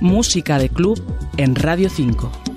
Música de club en Radio 5.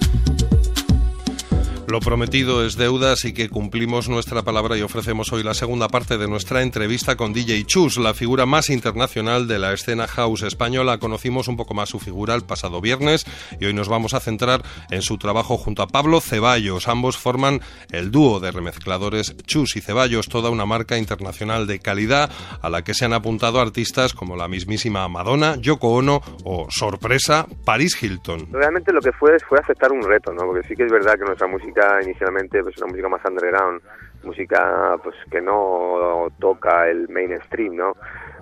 Lo prometido es deuda, así que cumplimos nuestra palabra y ofrecemos hoy la segunda parte de nuestra entrevista con DJ Chus, la figura más internacional de la escena house española. Conocimos un poco más su figura el pasado viernes y hoy nos vamos a centrar en su trabajo junto a Pablo Ceballos. Ambos forman el dúo de remezcladores Chus y Ceballos, toda una marca internacional de calidad a la que se han apuntado artistas como la mismísima Madonna, Yoko Ono o, sorpresa, Paris Hilton. Realmente lo que fue fue aceptar un reto, ¿no? porque sí que es verdad que nuestra música inicialmente pues una música más underground, música pues que no toca el mainstream, ¿no?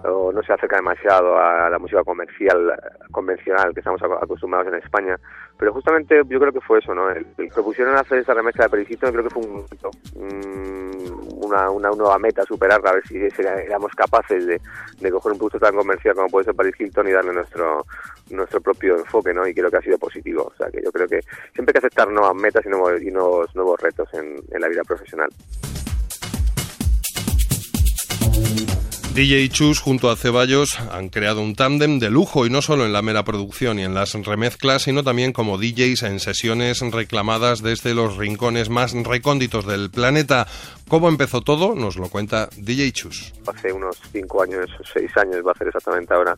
o no se acerca demasiado a la música comercial convencional que estamos acostumbrados en España pero justamente yo creo que fue eso no el, que propusieron hacer esa remezcla de Perisito creo que fue un, una, una, nueva meta superarla a ver si éramos capaces de, de, coger un producto tan comercial como puede ser Paris Hilton y darle nuestro nuestro propio enfoque no y creo que ha sido positivo. O sea que yo creo que siempre hay que aceptar nuevas metas y nuevos, y nuevos, nuevos retos en, en la vida profesional DJ Chus junto a Ceballos han creado un tándem de lujo y no solo en la mera producción y en las remezclas, sino también como DJs en sesiones reclamadas desde los rincones más recónditos del planeta. ¿Cómo empezó todo? Nos lo cuenta DJ Chus. Hace unos cinco años, seis años va a ser exactamente ahora,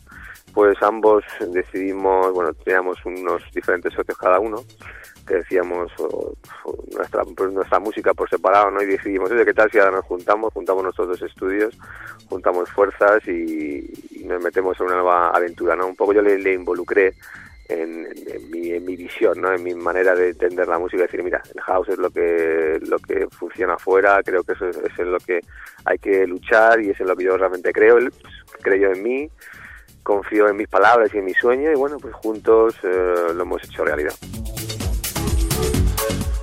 pues ambos decidimos, bueno, teníamos unos diferentes socios cada uno que decíamos nuestra pues, nuestra música por separado no y decidimos oye qué tal si ahora nos juntamos juntamos nuestros dos estudios juntamos fuerzas y, nos metemos en una nueva aventura no un poco yo le, involucré en, mi, en mi visión no en mi manera de entender la música decir mira el house es lo que lo que funciona afuera creo que eso es, es en lo que hay que luchar y es en lo que yo realmente creo él pues, creyó en mí confío en mis palabras y en mi sueño y bueno pues juntos eh, lo hemos hecho realidad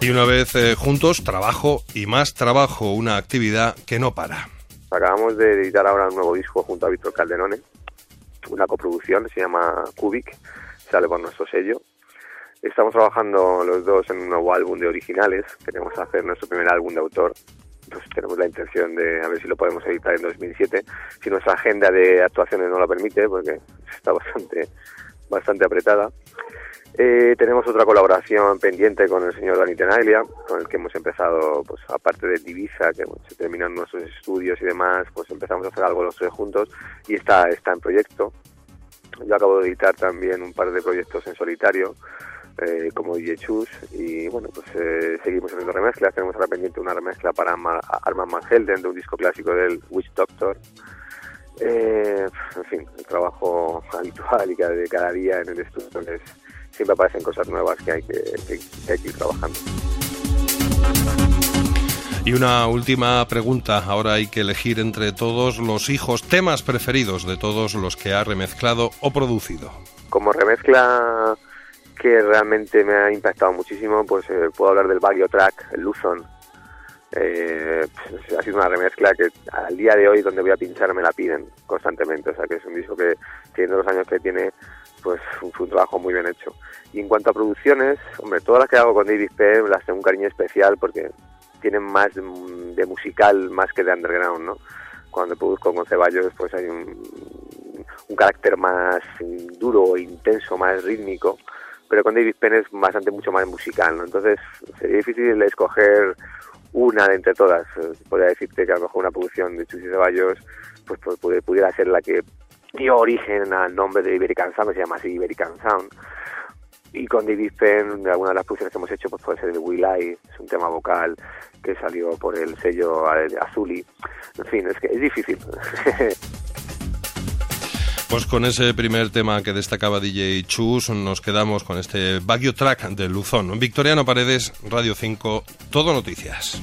y una vez eh, juntos, trabajo y más trabajo, una actividad que no para. Acabamos de editar ahora un nuevo disco junto a Víctor Calderone, una coproducción, se llama Cubic, sale por nuestro sello. Estamos trabajando los dos en un nuevo álbum de originales, queremos hacer nuestro primer álbum de autor, pues tenemos la intención de a ver si lo podemos editar en 2007, si nuestra agenda de actuaciones no lo permite, porque está bastante, bastante apretada. Eh, tenemos otra colaboración pendiente con el señor Dani Tenaglia, con el que hemos empezado, pues aparte de Divisa, que se terminan nuestros estudios y demás, pues empezamos a hacer algo los tres juntos y está, está en proyecto. Yo acabo de editar también un par de proyectos en solitario, eh, como DJ Chus, y bueno, pues eh, seguimos haciendo remezclas. Tenemos ahora pendiente una remezcla para Arman Van Helden de un disco clásico del Witch Doctor. Eh, en fin, el trabajo habitual y cada, de cada día en el estudio es siempre aparecen cosas nuevas que hay que, ir trabajando. Y una última pregunta. Ahora hay que elegir entre todos los hijos temas preferidos de todos los que ha remezclado o producido. Como remezcla que realmente me ha impactado muchísimo, pues eh, puedo hablar del Baguio Track, el Luzon. Eh, pues, ha sido una remezcla que al día de hoy donde voy a pinchar me la piden constantemente. O sea que es un disco que, teniendo los años que tiene, pues fue un trabajo muy bien hecho. Y en cuanto a producciones, hombre, todas las que hago con David P las tengo un cariño especial porque tienen más de, musical más que de underground, ¿no? Cuando produzco con Ceballos, pues hay un, un carácter más duro, intenso, más rítmico, pero con David Penn es bastante mucho más musical, ¿no? Entonces sería difícil escoger una de entre todas. Podría decirte que a lo mejor una producción de Chuchi Ceballos pues, pues pudiera ser la que dio origen al nombre de Iberican Sound, que se llama así Iberican Sound. Y con David Penn, de alguna de las producciones que hemos hecho, pues puede ser el Will I, es un tema vocal que salió por el sello Azuli. En fin, es que es difícil. Pues con ese primer tema que destacaba DJ Chus, nos quedamos con este Baguio Track de Luzón. Victoriano Paredes, Radio 5, Todo Noticias.